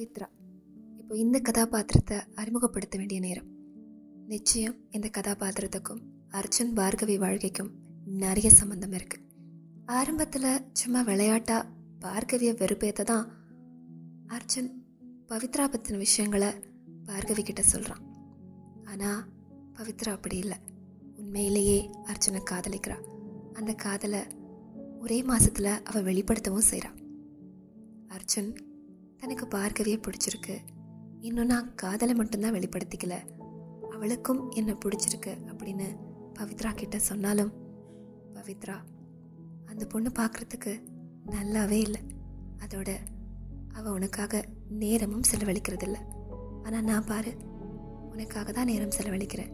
பவித்ரா. இப்போ இந்த கதாபாத்திரத்தை அறிமுகப்படுத்த வேண்டிய நேரம். நிச்சயம் இந்த கதாபாத்திரத்துக்கும் அர்ஜுன் பார்கவி வாழ்க்கைக்கும் நிறைய சம்மந்தம் இருக்குது ஆரம்பத்தில் சும்மா விளையாட்டாக பார்கவியை வெறுப்பேற்ற தான் அர்ஜுன் பவித்ரா பற்றின விஷயங்களை பார்கவி கிட்ட சொல்கிறான் ஆனால் பவித்ரா அப்படி இல்லை. உண்மையிலேயே அர்ஜுனை காதலிக்கிறா. அந்த காதலை ஒரே மாதத்தில் அவள் வெளிப்படுத்தவும் செய்கிறான் அர்ஜுன் தனக்கு பார்க்கவே பிடிச்சிருக்கு. இன்னும் நான் காதலை மட்டும்தான் வெளிப்படுத்திக்கல. அவளுக்கும் என்னை பிடிச்சிருக்கு அப்படின்னு பவித்ரா கிட்ட சொன்னாலும் பவித்ரா அந்த பொண்ணு பார்க்குறதுக்கு நல்லாவே இல்லை. அதோட அவள் உனக்காக நேரமும் செலவழிக்கிறதில்ல. ஆனால் நான் பாரு உனக்காக தான் நேரம் செலவழிக்கிறேன்.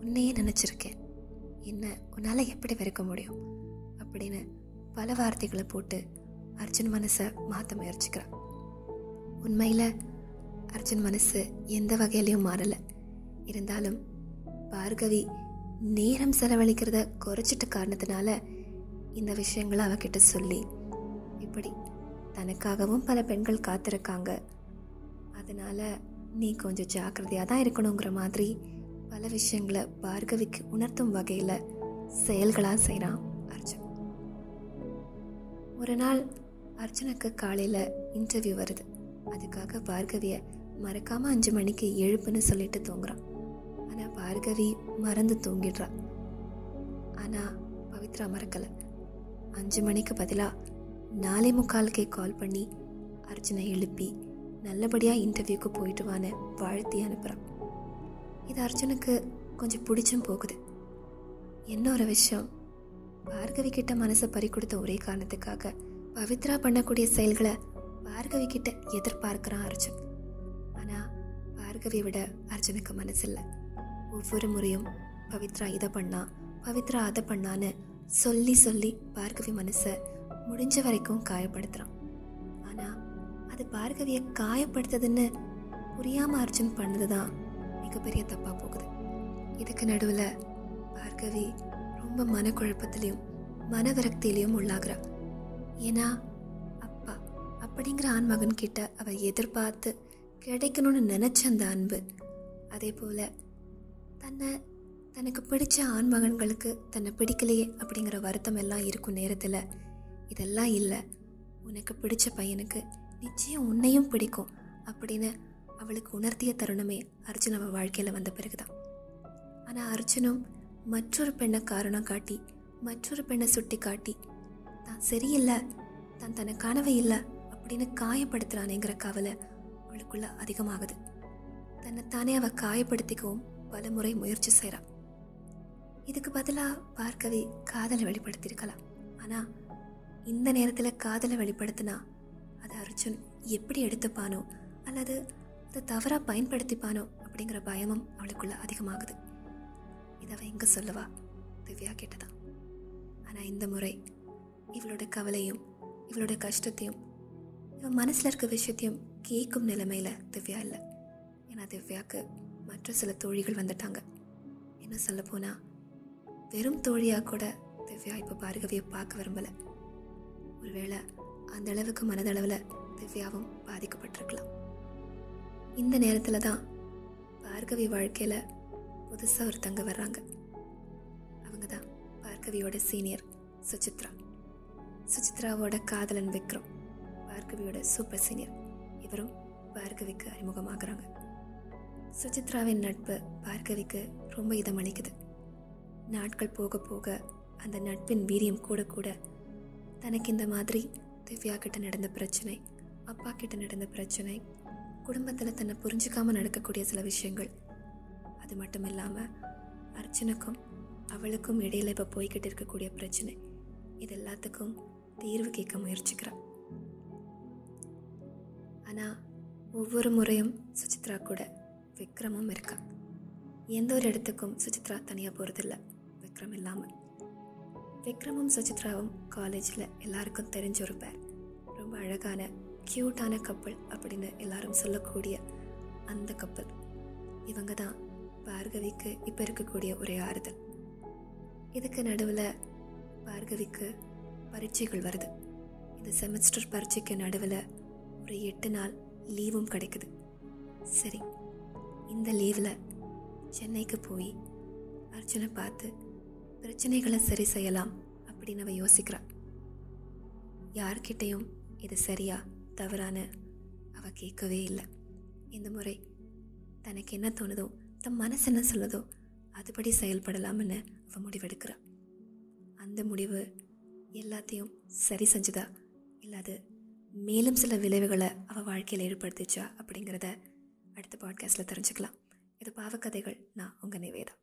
உன்னையே நினச்சிருக்கேன். என்ன உன்னால் எப்படி வெறுக்க முடியும்? அப்படின்னு பல வார்த்தைகளை போட்டு அர்ஜுன் மனசை மாற்ற முயற்சிக்கிறான். உண்மையில் அர்ஜுன் மனசு எந்த வகையிலையும் மாறலை. இருந்தாலும் பார்கவி நேரம் செலவழிக்கிறத குறைச்சிட்ட காரணத்தினால இந்த விஷயங்களை அவகிட்ட சொல்லி இப்படி தனக்காகவும் பல பெண்கள் காத்திருக்காங்க. அதனால நீ கொஞ்சம் ஜாக்கிரதையாக தான் இருக்கணுங்கிற மாதிரி பல விஷயங்களை பார்கவிக்கு உணர்த்தும் வகையில் செயல்களாக செய்கிறான் அர்ஜுன். ஒரு நாள் அர்ஜுனுக்கு காலையில் இன்டர்வியூ வருது. அதுக்காக பார்கவியை மறக்காமல் அஞ்சு மணிக்கு எழுப்புன்னு சொல்லிட்டு தூங்குறான். ஆனால் பார்கவி மறந்து தூங்கிடுறா. ஆனால் பவித்ரா மறக்கலை. அஞ்சு மணிக்கு பதிலாக நாலே முக்காலுக்கே கால் பண்ணி அர்ஜுனை எழுப்பி நல்லபடியாக இன்டர்வியூக்கு போயிட்டு வான்னு வாழ்த்தி அனுப்புகிறான் இது அர்ஜுனுக்கு கொஞ்சம் பிடிச்சும் போகுது. என்ன ஒரு விஷயம் பார்கவி கிட்ட மனசை பறி கொடுத்த ஒரே காரணத்துக்காக பவித்ரா பண்ணக்கூடிய செயல்களை பார்கவி கிட்ட எதிர்பார்க்கிறான் அர்ஜுன். ஆனால் பார்கவி விட அர்ஜுனுக்கு மனசில்லை. ஒவ்வொரு முறையும் பவித்ரா இதை பண்ணா பவித்ரா அதை பண்ணான்னு சொல்லி சொல்லி பார்கவி மனசை முடிஞ்ச வரைக்கும் காயப்படுத்துகிறான் ஆனால் அது பார்கவியை காயப்படுத்துதுன்னு புரியாமல் அர்ஜுன் பண்ணது தான் மிகப்பெரிய தப்பாக போகுது. இதுக்கு நடுவில் பார்கவி ரொம்ப மனக்குழப்பத்திலையும் மனவிரக்தியிலையும் உள்ளாகிறா. ஏன்னா அப்படிங்கிற ஆண்மகன் கிட்ட அவள் எதிர்பார்த்து கிடைக்கணும்னு நினச்ச அந்த அன்பு. அதே போல் தன்னை தனக்கு பிடிச்ச ஆண்மகன்களுக்கு தன்னை பிடிக்கலையே அப்படிங்கிற வருத்தம் எல்லாம் இருக்கும் நேரத்தில் இதெல்லாம் இல்லை. உனக்கு பிடிச்ச பையனுக்கு நிச்சயம் உன்னையும் பிடிக்கும் அப்படின்னு அவளுக்கு உணர்த்திய தருணமே அர்ஜுன் அவள் வாழ்க்கையில் வந்த பிறகுதான். ஆனால் அர்ஜுனும் மற்றொரு பெண்ணை காரணம் காட்டி மற்றொரு பெண்ணை சுட்டி காட்டி தான் சரியில்லை தான் தனக்கானவை இல்லை அப்படின்னு காயப்படுத்துறானேங்கிற கவலை அவளுக்குள்ள அதிகமாகுது. தன்னைத்தானே அவள் காயப்படுத்திக்கவும் பல முறை முயற்சி செய்கிறான் இதுக்கு பதிலாக பார்க்கவே காதலை வெளிப்படுத்தியிருக்கலாம். ஆனால் இந்த நேரத்தில் காதலை வெளிப்படுத்தினா அதை அர்ஜுன் எப்படி எடுத்துப்பானோ அல்லது அதை தவறாக பயன்படுத்திப்பானோ அப்படிங்கிற பயமும் அவளுக்குள்ள அதிகமாகுது. இதை அவள் எங்கே சொல்லவா? திவ்யா கேட்டதான் ஆனால் இந்த முறை இவளோட கவலையும் இவளோட கஷ்டத்தையும் இவன் மனசில் இருக்க விஷயத்தையும் கேட்கும் நிலைமையில் திவ்யா இல்லை. ஏன்னா திவ்யாவுக்கு மற்ற சில தோழிகள் வந்துட்டாங்க. என்ன சொல்ல போனால் வெறும் தோழியாக கூட திவ்யா இப்போ பார்கவியை பார்க்க விரும்பலை. ஒருவேளை அந்த அளவுக்கு மனதளவில் திவ்யாவும் பாதிக்கப்பட்டிருக்கலாம். இந்த நேரத்தில் தான் பார்கவி வாழ்க்கையில் புதுசாக ஒருத்தங்க வர்றாங்க. அவங்க தான் பார்கவியோட சீனியர் சுசித்ரா. சுசித்ராவோட காதலன் விக்ரம். பார்கவியோட சூப்பர் சீனியர் இவரும் பார்கவிக்கு அறிமுகமாகறாங்க. சுசித்ராவின் நட்பு பார்கவிக்கு ரொம்ப இதமளிக்குது. நாட்கள் போக போக அந்த நட்பின் வீரியம் கூட கூட தனக்கு இந்த மாதிரி திவ்யா கிட்ட நடந்த பிரச்சனை அப்பா கிட்ட நடந்த பிரச்சனை குடும்பத்தில் தன்னை புரிஞ்சுக்காம நடக்கக்கூடிய சில விஷயங்கள் அது மட்டும் இல்லாமல் அர்ச்சனுக்கும் அவளுக்கும் இடையில இப்போ போய்கிட்டு இருக்கக்கூடிய பிரச்சனை இது எல்லாத்துக்கும் தீர்வு கேட்க முயற்சிக்கிறான். ஆனால் ஒவ்வொரு முறையும் சுசித்ரா கூட விக்ரமும் இருக்கான் எந்த ஒரு இடத்துக்கும் சுசித்ரா தனியாக போகிறதில்ல விக்ரம் இல்லாமல் விக்ரமும் சுசித்ராவும் காலேஜில் எல்லாருக்கும் தெரிஞ்ச ஒரு பேர் ரொம்ப அழகான க்யூட்டான கப்பல் அப்படின்னு எல்லாரும் சொல்லக்கூடிய அந்த கப்பல் இவங்க தான் பார்கவிக்கு இப்போ இருக்கக்கூடிய ஒரே ஆறுதல். இதுக்கு நடுவில் பார்கவிக்கு பரீட்சைகள் வருது. இந்த செமஸ்டர் பரீட்சைக்கு நடுவில் ஒரு எட்டு நாள் லீவும் கிடைக்குது. சரி இந்த லீவில் சென்னைக்கு போய் அர்ஜுனை பார்த்து பிரச்சனைகளை சரி செய்யலாம் அப்படின்னு அவ யோசிக்கிறா. யார்கிட்டையும் இது சரியா தவறான அவ கேட்கவே இல்லை. இந்த முறை தனக்கு என்ன தோணுதோ தன் மனசு என்ன சொல்லுதோ அதுபடி செயல்படலாம்னு அவ முடிவெடுக்கிறா. அந்த முடிவு எல்லாத்தையும் சரி செஞ்சுதா? இல்லை அது மேலும் சில விளைவுகளை அவள் வாழ்க்கையில் ஏற்படுத்திச்சா அப்படிங்கிறத அடுத்த பாட்காஸ்ட்டில் தெரிஞ்சுக்கலாம். இது பாவக்கதைகள். நான் உங்கள் நிவேதா.